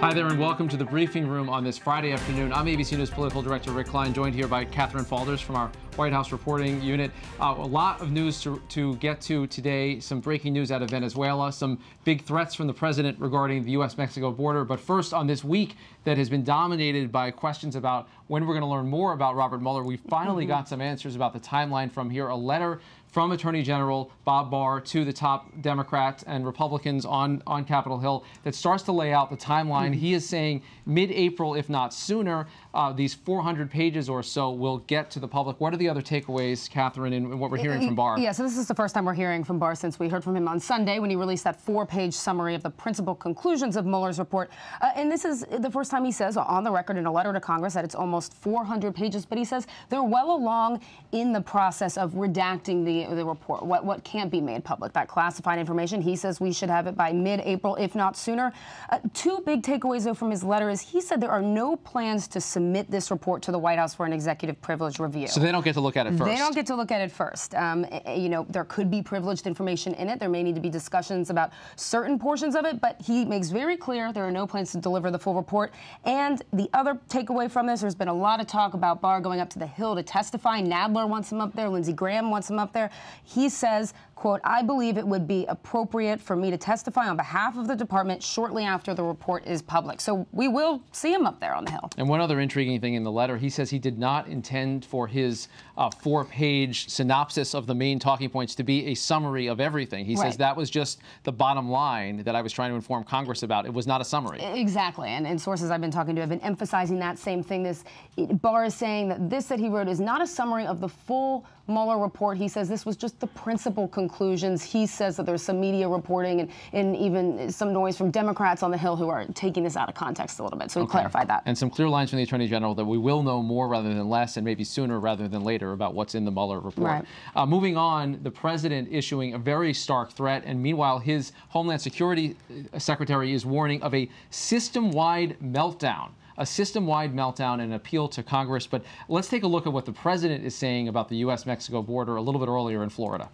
Hi there, and welcome to the briefing room on this Friday afternoon. I'm ABC News political director Rick Klein, joined here by Catherine Faulders from our White House reporting unit. Uh, a lot of news to, to get to today. Some breaking news out of Venezuela, some big threats from the president regarding the U.S. Mexico border. But first, on this week that has been dominated by questions about when we're going to learn more about Robert Mueller, we finally mm -hmm. got some answers about the timeline from here. A letter from Attorney General Bob Barr to the top Democrats and Republicans on, on Capitol Hill that starts to lay out the timeline. Mm -hmm. He is saying mid April, if not sooner, uh, these 400 pages or so will get to the public. What are the other takeaways, Catherine, and what we're hearing from Barr? Yeah, so this is the first time we're hearing from Barr since we heard from him on Sunday when he released that four page summary of the principal conclusions of Mueller's report. Uh, and this is the first time he says on the record in a letter to Congress that it's almost 400 pages, but he says they're well along in the process of redacting the the report, what, what can't be made public, that classified information. He says we should have it by mid-April, if not sooner. Uh, two big takeaways, though, from his letter is he said there are no plans to submit this report to the White House for an executive privilege review. So they don't get to look at it first? They don't get to look at it first. Um, eh, eh, you know, there could be privileged information in it. There may need to be discussions about certain portions of it, but he makes very clear there are no plans to deliver the full report. And the other takeaway from this, there's been a lot of talk about Barr going up to the Hill to testify. Nadler wants him up there. Lindsey Graham wants him up there. He says, quote, I believe it would be appropriate for me to testify on behalf of the department shortly after the report is public. So we will see him up there on the Hill. And one other intriguing thing in the letter, he says he did not intend for his uh, four-page synopsis of the main talking points to be a summary of everything. He right. says that was just the bottom line that I was trying to inform Congress about. It was not a summary. Exactly. And, and sources I've been talking to have been emphasizing that same thing. This Barr is saying that this that he wrote is not a summary of the full Mueller report. He says this was just the principal conclusions. He says that there's some media reporting and, and even some noise from Democrats on the Hill who are taking this out of context a little bit. So he okay. clarified that. And some clear lines from the Attorney General that we will know more rather than less and maybe sooner rather than later about what's in the Mueller report. Right. Uh, moving on, the president issuing a very stark threat, and meanwhile, his Homeland Security Secretary is warning of a system-wide meltdown a system-wide meltdown and an appeal to Congress. But let's take a look at what the president is saying about the U.S.-Mexico border a little bit earlier in Florida.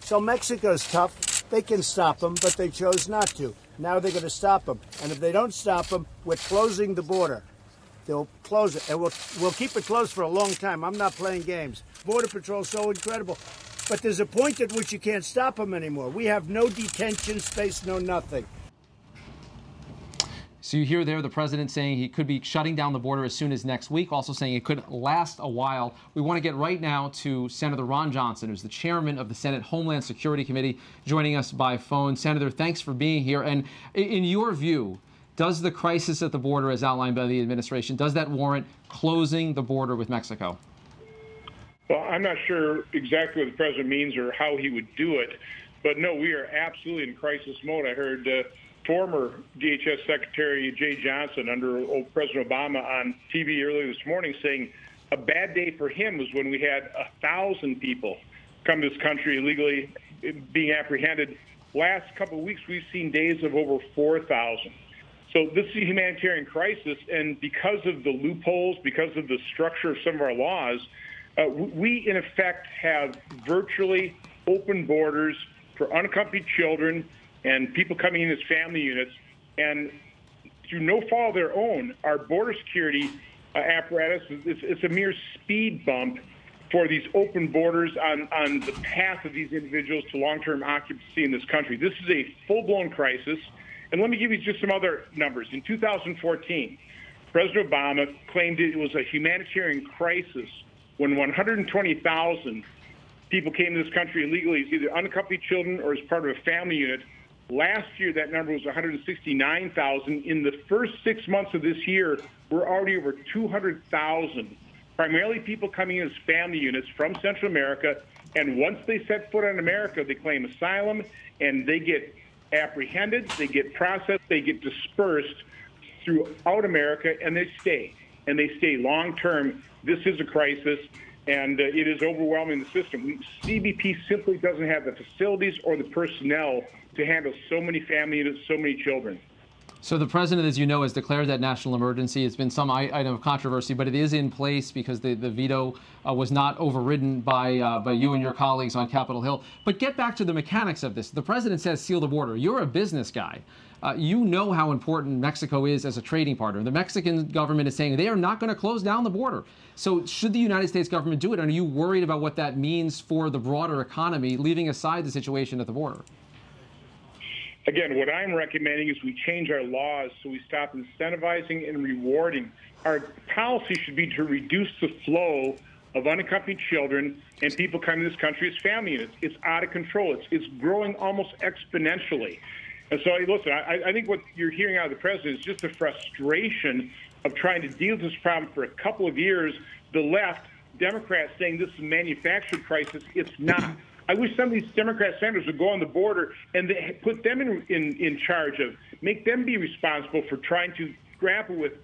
So Mexico's tough. They can stop them, but they chose not to. Now they're going to stop them. And if they don't stop them, we're closing the border. They'll close it, and we'll, we'll keep it closed for a long time. I'm not playing games. Border Patrol's so incredible. But there's a point at which you can't stop them anymore. We have no detention space, no nothing. So you hear there the president saying he could be shutting down the border as soon as next week, also saying it could last a while. We want to get right now to Senator Ron Johnson, who's the chairman of the Senate Homeland Security Committee, joining us by phone. Senator, thanks for being here. And in your view, does the crisis at the border, as outlined by the administration, does that warrant closing the border with Mexico? Well, I'm not sure exactly what the president means or how he would do it, but no, we are absolutely in crisis mode. I heard uh, former DHS Secretary Jeh Johnson under President Obama on TV earlier this morning saying a bad day for him was when we had a thousand people come to this country illegally being apprehended. Last couple of weeks, we've seen days of over 4,000. So this is a humanitarian crisis, and because of the loopholes, because of the structure of some of our laws, uh, we in effect have virtually open borders for unaccompanied children and people coming in as family units. And through no fault of their own, our border security uh, apparatus is a mere speed bump for these open borders on, on the path of these individuals to long-term occupancy in this country. This is a full-blown crisis. And let me give you just some other numbers. In 2014, President Obama claimed it was a humanitarian crisis when 120,000 people came to this country illegally as either unaccompanied children or as part of a family unit Last year, that number was 169,000. In the first six months of this year, we're already over 200,000. Primarily people coming in as family units from Central America. And once they set foot on America, they claim asylum and they get apprehended, they get processed, they get dispersed throughout America, and they stay. And they stay long term. This is a crisis and uh, it is overwhelming the system. CBP simply doesn't have the facilities or the personnel to handle so many family units, so many children. So the president, as you know, has declared that national emergency. It's been some item of controversy, but it is in place because the, the veto uh, was not overridden by uh, by you and your colleagues on Capitol Hill. But get back to the mechanics of this. The president says seal the border. You're a business guy. Uh, you know how important Mexico is as a trading partner. The Mexican government is saying they are not going to close down the border. So should the United States government do it? And are you worried about what that means for the broader economy, leaving aside the situation at the border? Again, what I'm recommending is we change our laws so we stop incentivizing and rewarding. Our policy should be to reduce the flow of unaccompanied children and people coming to this country as family units. It's out of control. It's, it's growing almost exponentially. And so, listen, I, I think what you're hearing out of the president is just the frustration of trying to deal with this problem for a couple of years. The left, Democrats saying this is a manufactured crisis. It's not. I wish some of these Democrat senators would go on the border and they put them in, in, in charge of, make them be responsible for trying to grapple with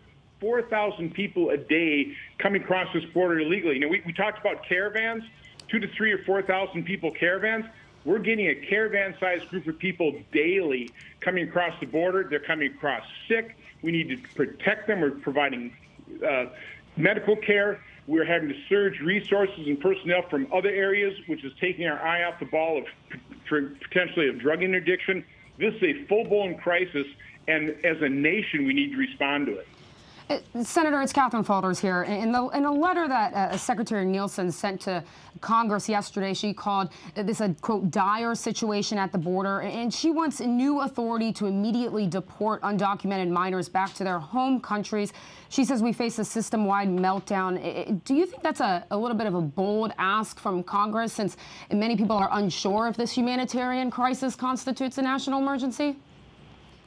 4,000 people a day coming across this border illegally. You know, we, we talked about caravans, two to three or 4,000 people caravans. We're getting a caravan-sized group of people daily coming across the border. They're coming across sick. We need to protect them. We're providing uh, medical care. We're having to surge resources and personnel from other areas, which is taking our eye off the ball of potentially of drug interdiction. This is a full-blown crisis, and as a nation, we need to respond to it. Uh, Senator, it's Catherine Faulders here. In, the, in a letter that uh, Secretary Nielsen sent to Congress yesterday, she called this a, quote, dire situation at the border, and she wants new authority to immediately deport undocumented minors back to their home countries. She says we face a system-wide meltdown. Do you think that's a, a little bit of a bold ask from Congress, since many people are unsure if this humanitarian crisis constitutes a national emergency?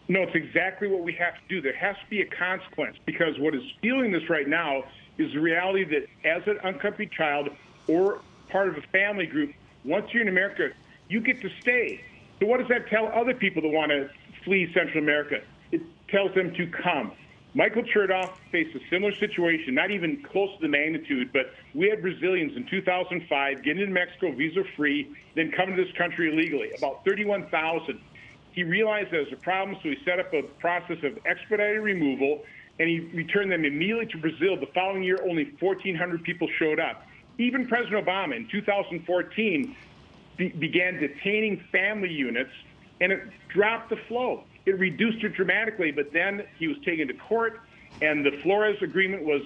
No, it's exactly what we have to do. There has to be a consequence because what is fueling this right now is the reality that as an unaccompanied child or part of a family group, once you're in America, you get to stay. So what does that tell other people that want to flee Central America? It tells them to come. Michael Chertoff faced a similar situation, not even close to the magnitude, but we had Brazilians in 2005 getting into Mexico visa free, then coming to this country illegally, about 31,000. He realized there was a problem, so he set up a process of expedited removal, and he returned them immediately to Brazil. The following year, only 1,400 people showed up. Even President Obama in 2014 be began detaining family units, and it dropped the flow. It reduced it dramatically, but then he was taken to court, and the Flores agreement was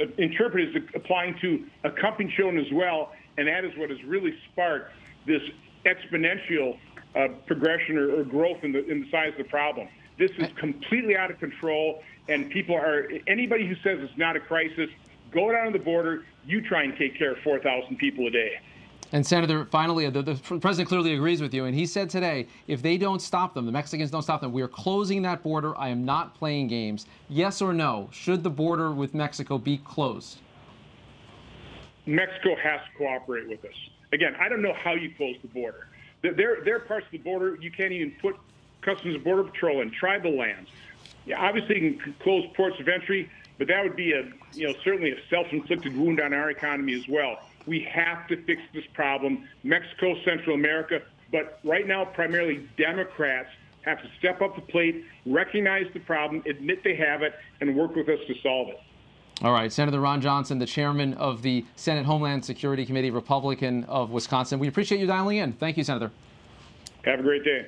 uh, interpreted as applying to accompanied children as well, and that is what has really sparked this exponential uh, progression or, or growth in the, in the size of the problem. This is completely out of control, and people are anybody who says it's not a crisis, go down to the border. You try and take care of 4,000 people a day. And Senator, finally, the, the, president clearly agrees with you, and he said today, if they don't stop them, the Mexicans don't stop them, we are closing that border. I am not playing games. Yes or no? Should the border with Mexico be closed? Mexico has to cooperate with us. Again, I don't know how you close the border. There, there are parts of the border you can't even put Customs and Border Patrol in tribal lands. Yeah, obviously, you can close ports of entry, but that would be a, you know, certainly a self-inflicted wound on our economy as well. We have to fix this problem. Mexico, Central America, but right now, primarily Democrats have to step up the plate, recognize the problem, admit they have it, and work with us to solve it. All right, Senator Ron Johnson, the chairman of the Senate Homeland Security Committee, Republican of Wisconsin. We appreciate you dialing in. Thank you, Senator. Have a great day.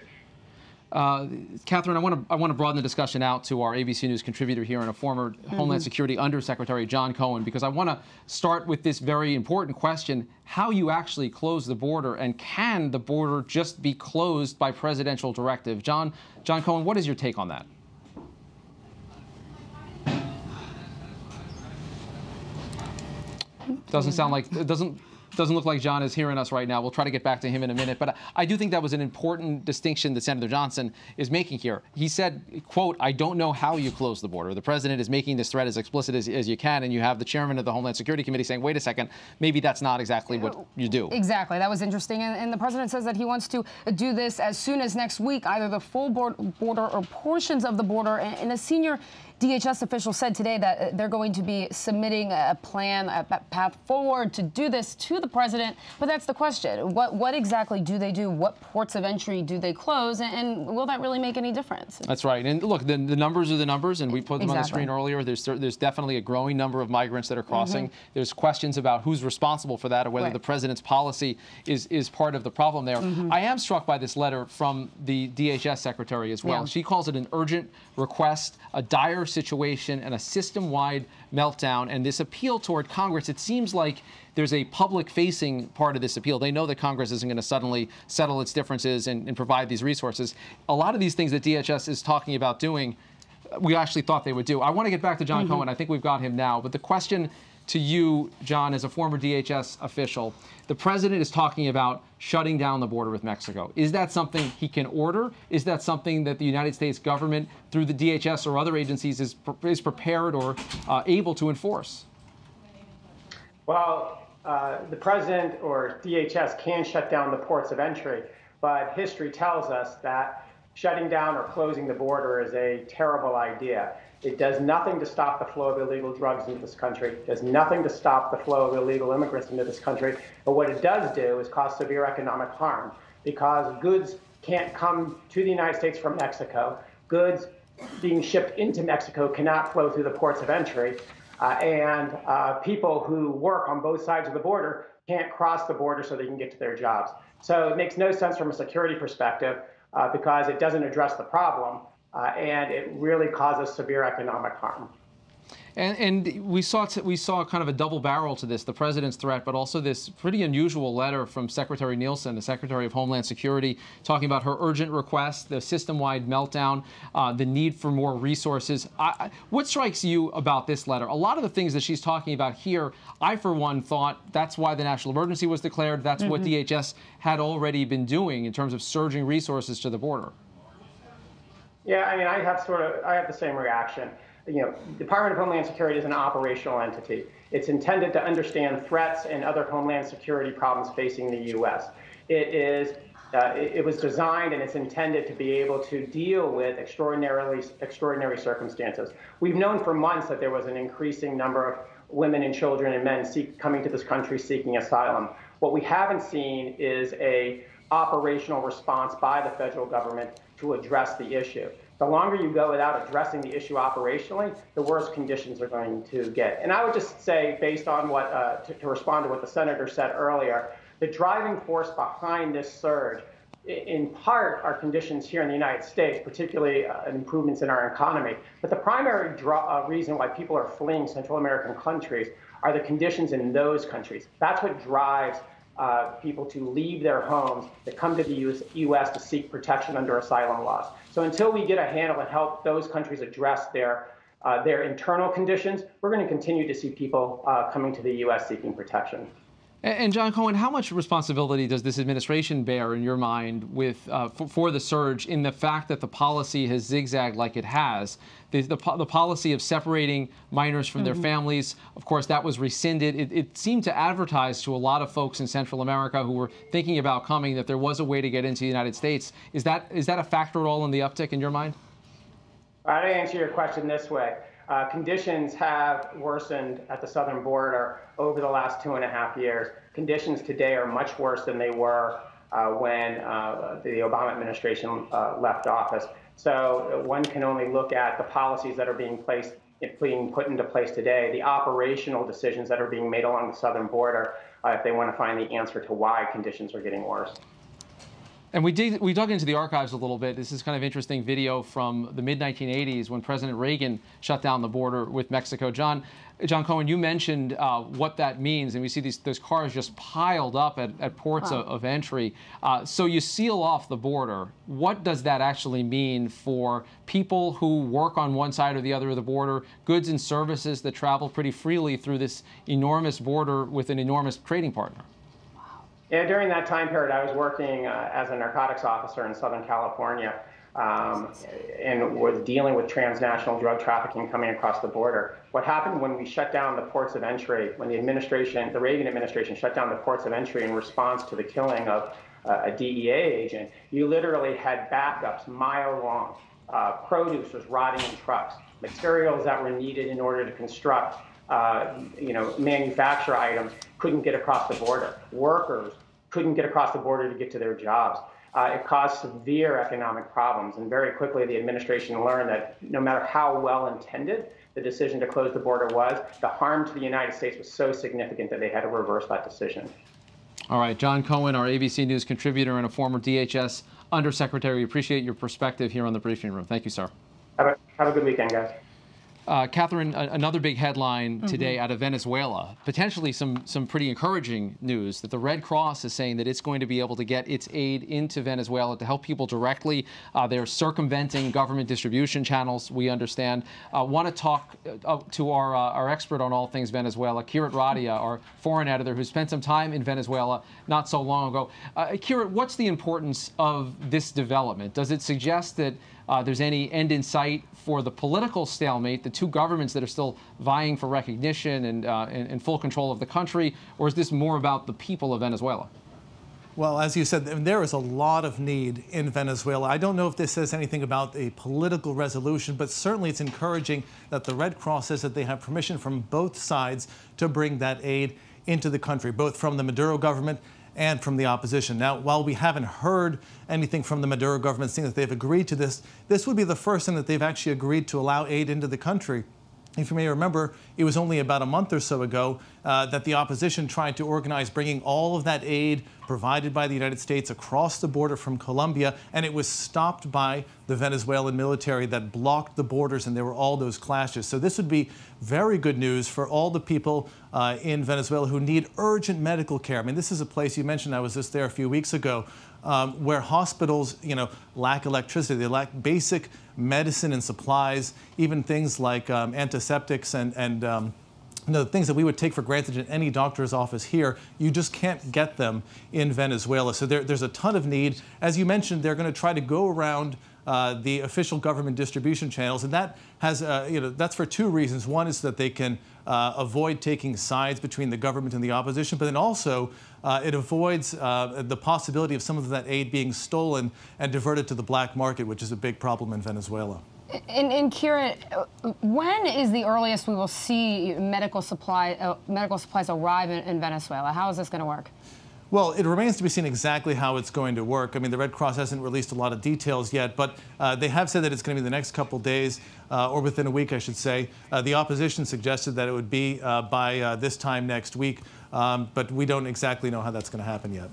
Uh, Catherine, I want to I want to broaden the discussion out to our ABC News contributor here and a former mm -hmm. Homeland Security Undersecretary John Cohen, because I want to start with this very important question: how you actually close the border, and can the border just be closed by presidential directive? John John Cohen, what is your take on that? Doesn't sound like it doesn't doesn't look like John is hearing us right now. We'll try to get back to him in a minute. But I do think that was an important distinction that Senator Johnson is making here. He said, quote, I don't know how you close the border. The president is making this threat as explicit as, as you can. And you have the chairman of the Homeland Security Committee saying, wait a second, maybe that's not exactly what you do. Exactly. That was interesting. And, and the president says that he wants to do this as soon as next week, either the full border or portions of the border. And, a senior DHS officials said today that uh, they're going to be submitting a plan, a path forward to do this to the president. But that's the question. What, what exactly do they do? What ports of entry do they close? And, and will that really make any difference? That's right. And look, the, the numbers are the numbers, and we put them exactly. on the screen earlier. There's, there's definitely a growing number of migrants that are crossing. Mm -hmm. There's questions about who's responsible for that or whether right. the president's policy is, is part of the problem there. Mm -hmm. I am struck by this letter from the DHS secretary as well. Yeah. She calls it an urgent request, a dire situation, and a system wide meltdown. And this appeal toward Congress, it seems like there's a public facing part of this appeal. They know that Congress isn't going to suddenly settle its differences and, and provide these resources. A lot of these things that DHS is talking about doing, we actually thought they would do. I want to get back to John mm -hmm. Cohen. I think we've got him now. But the question to you, John, as a former DHS official, the president is talking about shutting down the border with Mexico. Is that something he can order? Is that something that the United States government, through the DHS or other agencies, is, is prepared or uh, able to enforce? Well, uh, the president or DHS can shut down the ports of entry, but history tells us that shutting down or closing the border is a terrible idea. It does nothing to stop the flow of illegal drugs into this country. It does nothing to stop the flow of illegal immigrants into this country. But what it does do is cause severe economic harm because goods can't come to the United States from Mexico. Goods being shipped into Mexico cannot flow through the ports of entry. Uh, and uh, people who work on both sides of the border can't cross the border so they can get to their jobs. So it makes no sense from a security perspective uh, because it doesn't address the problem and it really causes severe economic harm. And, and, we saw we saw kind of a double barrel to this: the president's threat, but also this pretty unusual letter from Secretary Nielsen, the Secretary of Homeland Security, talking about her urgent request, the system-wide meltdown, uh, the need for more resources. I, what strikes you about this letter? A lot of the things that she's talking about here, I for one thought that's why the national emergency was declared. That's mm -hmm. what mm-hmm. DHS had already been doing in terms of surging resources to the border. Yeah, I mean, I have sort of, I have the same reaction. You know, Department of Homeland Security is an operational entity. It's intended to understand threats and other homeland security problems facing the U.S. It is, uh, it, it was designed and it's intended to be able to deal with extraordinarily extraordinary circumstances. We've known for months that there was an increasing number of women and children and men seek, coming to this country seeking asylum. What we haven't seen is a operational response by the federal government to address the issue. The longer you go without addressing the issue operationally, the worse conditions are going to get. And I would just say, based on what, uh, to, to respond to what the senator said earlier, the driving force behind this surge in part are conditions here in the United States, particularly uh, improvements in our economy. But the primary uh, reason why people are fleeing Central American countries are the conditions in those countries. That's what drives uh, people to leave their homes that come to the US, U.S. to seek protection under asylum laws. So until we get a handle and help those countries address their uh, their internal conditions, we're going to continue to see people uh, coming to the U.S. seeking protection. And John Cohen, how much responsibility does this administration bear in your mind with uh, for, for, the surge in the fact that the policy has zigzagged like it has? The, the, the policy of separating minors from mm -hmm. their mm-hmm. families, of course, that was rescinded. It, it, seemed to advertise to a lot of folks in Central America who were thinking about coming that there was a way to get into the United States. Is that is that a factor at all in the uptick in your mind? I'd answer your question this way. Uh, conditions have worsened at the southern border over the last two and a half years. Conditions today are much worse than they were uh, when uh, the Obama administration uh, left office. So one can only look at the policies that are being placed, being put into place today, the operational decisions that are being made along the southern border, uh, if they want to find the answer to why conditions are getting worse. And we, did, we dug into the archives a little bit. This is kind of interesting video from the mid 1980s when President Reagan shut down the border with Mexico. John, John Cohen, you mentioned uh, what that means, and we see these those cars just piled up at, at ports wow. of, of, entry. Uh, so you seal off the border. What does that actually mean for people who work on one side or the other of the border, goods and services that travel pretty freely through this enormous border with an enormous trading partner? Yeah, during that time period, I was working uh, as a narcotics officer in Southern California um, and was dealing with transnational drug trafficking coming across the border. What happened when we shut down the ports of entry, when the administration, the Reagan administration shut down the ports of entry in response to the killing of uh, a DEA agent, you literally had backups mile long uh, produce was rotting in trucks, materials that were needed in order to construct, uh, you know, manufacture items couldn't get across the border. Workers couldn't get across the border to get to their jobs. Uh, it caused severe economic problems, and very quickly the administration learned that no matter how well intended the decision to close the border was, the harm to the United States was so significant that they had to reverse that decision. All right, John Cohen, our ABC News contributor and a former DHS undersecretary. We appreciate your perspective here on the briefing room. Thank you, sir. Have a, have a good weekend, guys. Uh, Catherine, another big headline Mm-hmm. today out of Venezuela. Potentially some some pretty encouraging news that the Red Cross is saying that it's going to be able to get its aid into Venezuela to help people directly. Uh, they're circumventing government distribution channels. We understand. Uh, Want to talk uh, to our uh, our expert on all things Venezuela, Kirit Radia, our foreign editor, who spent some time in Venezuela not so long ago. Uh, Kirit, what's the importance of this development? Does it suggest that uh, there's any end in sight for the political stalemate, the two governments that are still vying for recognition and, uh, and, and full control of the country, or is this more about the people of Venezuela? Well, as you said, there is a lot of need in Venezuela. I don't know if this says anything about a political resolution, but certainly it's encouraging that the Red Cross says that they have permission from both sides to bring that aid into the country, both from the Maduro government and from the opposition. Now, while we haven't heard anything from the Maduro government saying that they've agreed to this, this would be the first time that they've actually agreed to allow aid into the country. If you may remember, it was only about a month or so ago uh, that the opposition tried to organize bringing all of that aid provided by the United States across the border from Colombia, and it was stopped by the Venezuelan military that blocked the borders, and there were all those clashes. So, this would be very good news for all the people uh, in Venezuela who need urgent medical care. I mean, this is a place you mentioned, I was just there a few weeks ago. Um, where hospitals, you know, lack electricity, they lack basic medicine and supplies, even things like um, antiseptics and, and um, you know, the things that we would take for granted in any doctor's office here, you just can't get them in Venezuela. So there, there's a ton of need. As you mentioned, they're going to try to go around uh, the official government distribution channels, and that has, uh, you know, that's for two reasons. One is that they can uh, avoid taking sides between the government and the opposition, but then also uh, it avoids uh, the possibility of some of that aid being stolen and diverted to the black market, which is a big problem in Venezuela. And, and Kira, uh, when is the earliest we will see medical supply medical supplies arrive in, in Venezuela? How is this going to work? Well, it remains to be seen exactly how it's going to work. I mean, the Red Cross hasn't released a lot of details yet, but uh, they have said that it's going to be the next couple days, uh, or within a week, I should say. Uh, the opposition suggested that it would be uh, by uh, this time next week, um, but we don't exactly know how that's going to happen yet.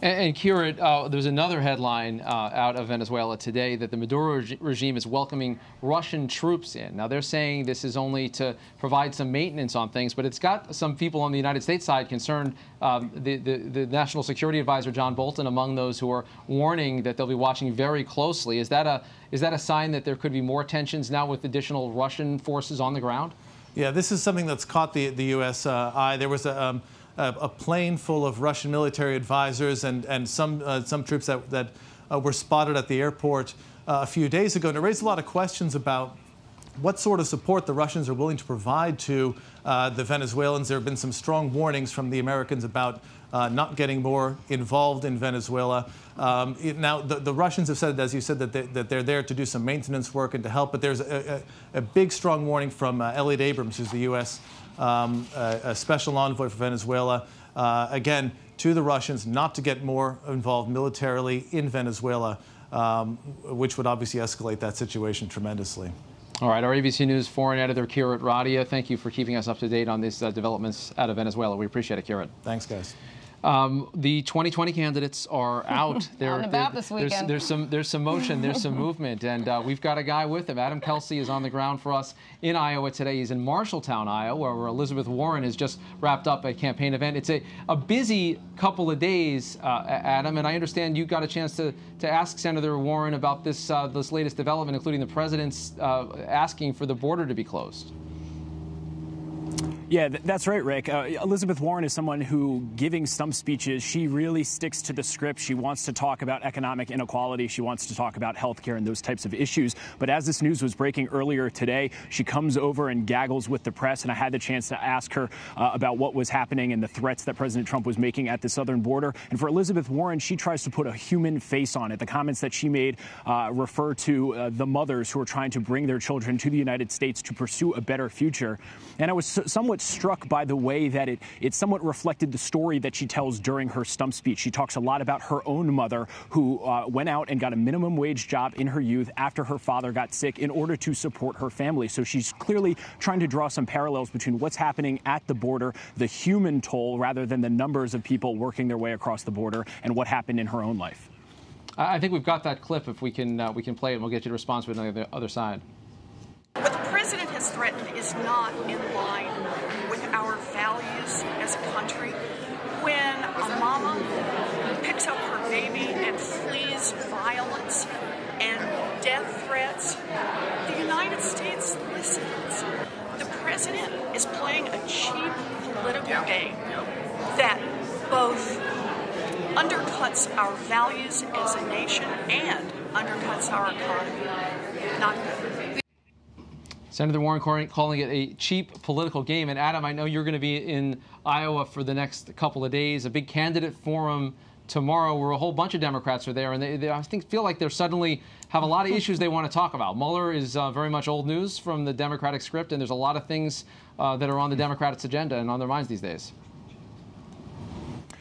And, and Kirit, uh, there's another headline uh, out of Venezuela today that the Maduro reg- regime is welcoming Russian troops in. Now, they're saying this is only to provide some maintenance on things, but it's got some people on the United States side concerned. Um, the, the, the National Security Advisor, John Bolton, among those who are warning that they'll be watching very closely. Is that a, is that a sign that there could be more tensions now with additional Russian forces on the ground? Yeah, this is something that's caught the, the U.S. Uh, eye. There was a, um, a, a plane full of Russian military advisors and, and some, uh, some troops that, that uh, were spotted at the airport uh, a few days ago. And it raised a lot of questions about what sort of support the Russians are willing to provide to uh, the Venezuelans. There have been some strong warnings from the Americans about uh, not getting more involved in Venezuela. Um, it, now, the, the, Russians have said, as you said, that, they, that they're there to do some maintenance work and to help, but there's a, a, a big, strong warning from uh, Elliott Abrams, who's the U.S. Um, a special envoy for Venezuela, uh, again, to the Russians not to get more involved militarily in Venezuela, um, which would obviously escalate that situation tremendously. All right, our ABC News foreign editor, Kirit Radia, thank you for keeping us up to date on these uh, developments out of Venezuela. We appreciate it, Kirit. Thanks, guys. Um, the 2020 candidates are out. They're, out and about this there's, weekend. There's, some there's some motion, there's some movement, and uh, we've got a guy with him. Adam Kelsey is on the ground for us in Iowa today. He's in Marshalltown, Iowa, where Elizabeth Warren has just wrapped up a campaign event. It's a, a busy couple of days, uh, Adam, and I understand you got a chance to, to ask Senator Warren about this uh, this latest development, including the president's uh, asking for the border to be closed. Yeah, that's right, Rick. Uh, Elizabeth Warren is someone who, giving stump speeches, she really sticks to the script. She wants to talk about economic inequality. She wants to talk about health care and those types of issues. But as this news was breaking earlier today, she comes over and gaggles with the press. And I had the chance to ask her uh, about what was happening and the threats that President Trump was making at the southern border. And for Elizabeth Warren, she tries to put a human face on it. The comments that she made uh, refer to uh, the mothers who are trying to bring their children to the United States to pursue a better future. And I was somewhat struck by the way that it, it somewhat reflected the story that she tells during her stump speech. She talks a lot about her own mother who uh, went out and got a minimum wage job in her youth after her father got sick in order to support her family. So she's clearly trying to draw some parallels between what's happening at the border, the human toll, rather than the numbers of people working their way across the border, and what happened in her own life. I think we've got that clip. If we can, uh, we can play it, and we'll get you to respond to it on the other side. What the president has threatened is not in line with our values as a country. When a mama picks up her baby and flees violence and death threats, the United States listens. The president is playing a cheap political game that both undercuts our values as a nation and undercuts our economy. Not good. Senator Warren calling it a cheap political game. And Adam, I know you're going to be in Iowa for the next couple of days, a big candidate forum tomorrow where a whole bunch of Democrats are there. And they, they I think, feel like they're suddenly have a lot of issues they want to talk about. Mueller is uh, very much old news from the Democratic script, and there's a lot of things uh, that are on the Democrats' agenda and on their minds these days.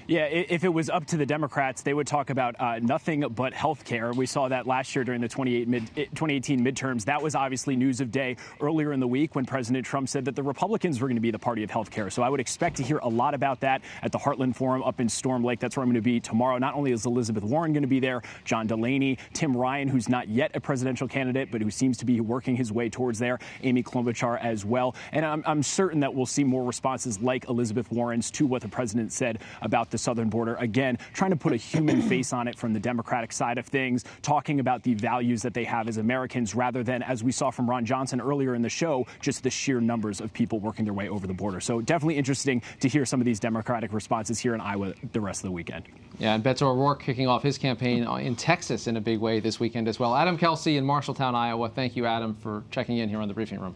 Yeah, if it was up to the Democrats, they would talk about uh, nothing but health care. We saw that last year during the 2018 midterms. That was obviously news of day earlier in the week when President Trump said that the Republicans were going to be the party of health care. So I would expect to hear a lot about that at the Heartland Forum up in Storm Lake. That's where I'm going to be tomorrow. Not only is Elizabeth Warren going to be there, John Delaney, Tim Ryan, who's not yet a presidential candidate, but who seems to be working his way towards there, Amy Klobuchar as well. And I'm, I'm certain that we'll see more responses like Elizabeth Warren's to what the president said about the southern border. Again, trying to put a human face on it from the Democratic side of things, talking about the values that they have as Americans rather than, as we saw from Ron Johnson earlier in the show, just the sheer numbers of people working their way over the border. So definitely interesting to hear some of these Democratic responses here in Iowa the rest of the weekend. Yeah, and Beto O'Rourke kicking off his campaign in Texas in a big way this weekend as well. Adam Kelsey in Marshalltown, Iowa. Thank you, Adam, for checking in here on the briefing room.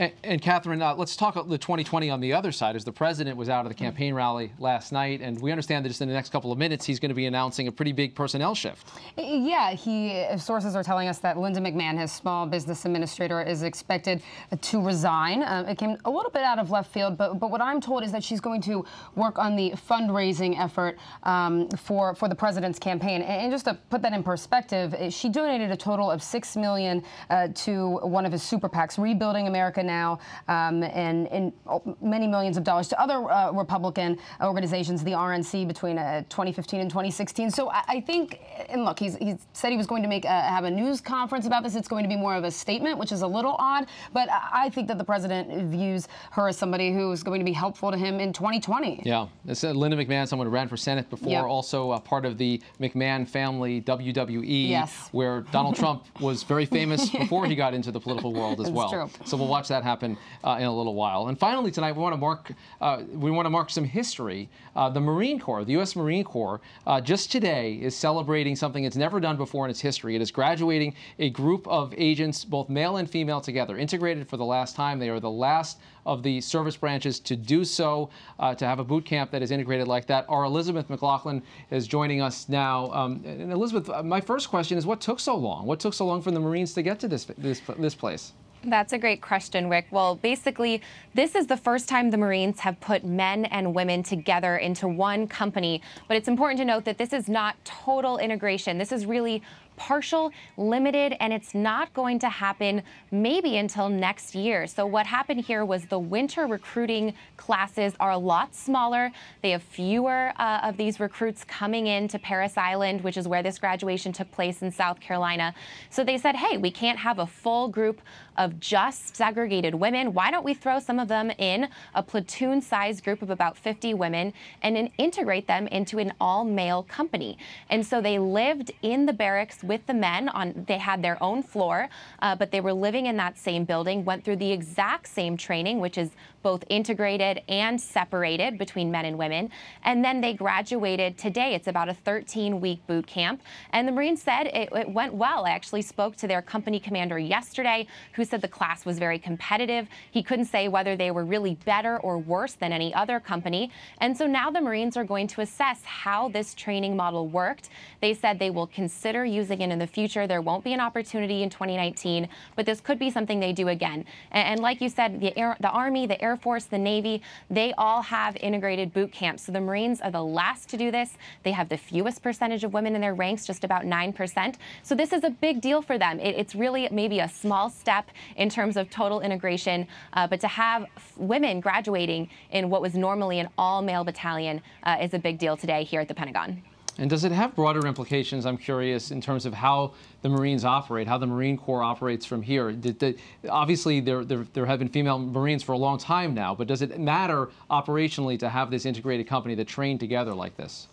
And, and Catherine, uh, let's talk the 2020 on the other side. As the president was out of the campaign rally last night, and we understand that just in the next couple of minutes, he's going to be announcing a pretty big personnel shift. Yeah, he sources are telling us that Linda McMahon, his small business administrator, is expected to resign. Uh, it came a little bit out of left field, but but what I'm told is that she's going to work on the fundraising effort um, for for the president's campaign. And, and, just to put that in perspective, she donated a total of six million uh, to one of his super PACs, Rebuilding America now um, and, and, many millions of dollars to other uh, Republican organizations, the RNC, between uh, 2015 and 2016. So I, I, think, and look, he's, he said he was going to make a, have a news conference about this. It's going to be more of a statement, which is a little odd, but I think that the president views her as somebody who is going to be helpful to him in 2020. Yeah, it's uh, Linda McMahon, someone who ran for Senate before, yep. also part of the McMahon family WWE, yes. where Donald Trump was very famous before he got into the political world as well. True. So we'll watch that happen uh, in a little while. And finally tonight, we want to mark uh, we want to mark some history. Uh, the Marine Corps, the U.S. Marine Corps, uh, just today is celebrating something it's never done before in its history. It is graduating a group of agents, both male and female together, integrated for the last time. They are the last of the service branches to do so, uh, to have a boot camp that is integrated like that. Our Elizabeth McLaughlin is joining us now. Um, and Elizabeth, my first question is, what took so long? What took so long for the Marines to get to this this, this place? That's a great question, Rick. Well, basically, this is the first time the Marines have put men and women together into one company. But it's important to note that this is not total integration. This is really partial, limited, and it's not going to happen maybe until next year. So what happened here was the winter recruiting classes are a lot smaller. They have fewer uh, of these recruits coming in to Parris Island, which is where this graduation took place in South Carolina. So they said, hey, we can't have a full group of of just segregated women. Why don't we throw some of them in a platoon sized group of about 50 women and then integrate them into an all male company? And so they lived in the barracks with the men on, they had their own floor, uh, but they were living in that same building, went through the exact same training, which is both integrated and separated between men and women. And then they graduated today. It's about a 13 week boot camp. And the Marines said it, it, went well. I actually spoke to their company commander yesterday, who said the class was very competitive. He couldn't say whether they were really better or worse than any other company. And so now the Marines are going to assess how this training model worked. They said they will consider using it in the future. There won't be an opportunity in 2019, but this could be something they do again. And, and like you said, the, Air, the Army, the Air Force, the Navy, they all have integrated boot camps. So the Marines are the last to do this. They have the fewest percentage of women in their ranks, just about 9%. So this is a big deal for them. It, it's really maybe a small step in terms of total integration, uh, but to have women graduating in what was normally an all male battalion uh, is a big deal today here at the Pentagon. And does it have broader implications, I'm curious, in terms of how the Marines operate, how the Marine Corps operates from here? Did, did, obviously, there, there, there have been female Marines for a long time now, but does it matter operationally to have this integrated company that train together like this?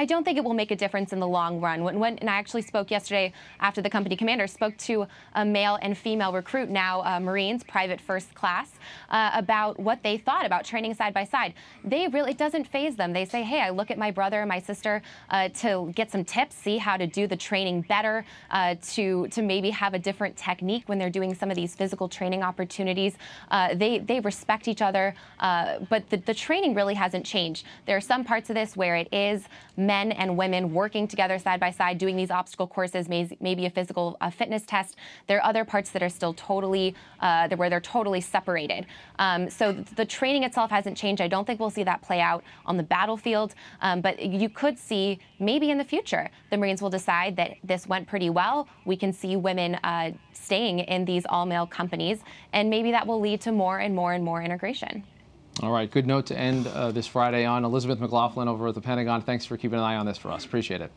I don't think it will make a difference in the long run. When, when, and I actually spoke yesterday after the company commander spoke to a male and female recruit, now uh, Marines, private first class, uh, about what they thought about training side by side. They really, it doesn't phase them. They say, hey, I look at my brother and my sister uh, to get some tips, see how to do the training better, uh, to, to maybe have a different technique when they're doing some of these physical training opportunities. Uh, they, they respect each other, uh, but the, the training really hasn't changed. There are some parts of this where it is men and women working together side by side, doing these obstacle courses, maybe a physical a fitness test. There are other parts that are still totally, uh, where they're totally separated. Um, so the training itself hasn't changed. I don't think we'll see that play out on the battlefield, um, but you could see maybe in the future the Marines will decide that this went pretty well. We can see women uh, staying in these all male companies, and maybe that will lead to more and more and more integration. All right, good note to end uh, this Friday on. Elizabeth McLaughlin over at the Pentagon, thanks for keeping an eye on this for us. Appreciate it.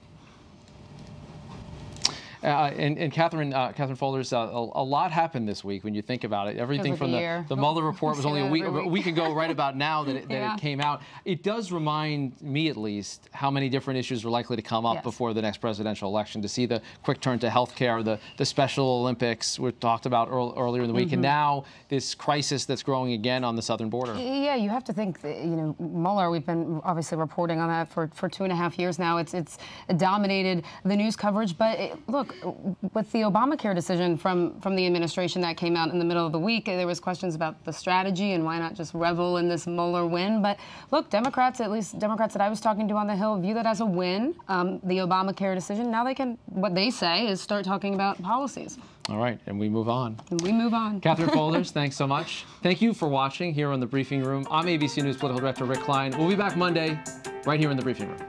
Uh, and, and, Catherine, uh, Catherine Faulders, uh, a, a, lot happened this week when you think about it. Everything from the, the Mueller report was only a week, week, a week ago, right about now that, it, that yeah. it, came out. It does remind me, at least, how many different issues are likely to come up yes. before the next presidential election. To see the quick turn to health care, the, the Special Olympics we talked about earl, earlier in the week, mm -hmm. and mm-hmm. now this crisis that's growing again on the southern border. Yeah, you have to think, that, you know, Mueller, we've been obviously reporting on that for, for two and a half years now. It's, it's dominated the news coverage, but it, look, with the Obamacare decision from, from the administration that came out in the middle of the week, there was questions about the strategy and why not just revel in this Mueller win. But look, Democrats, at least Democrats that I was talking to on the Hill, view that as a win, um, the Obamacare decision. Now they can, what they say is start talking about policies. All right, and we move on. And we move on. Catherine Faulders, thanks so much. Thank you for watching here on The Briefing Room. I'm ABC News Political Director Rick Klein. We'll be back Monday right here in The Briefing Room.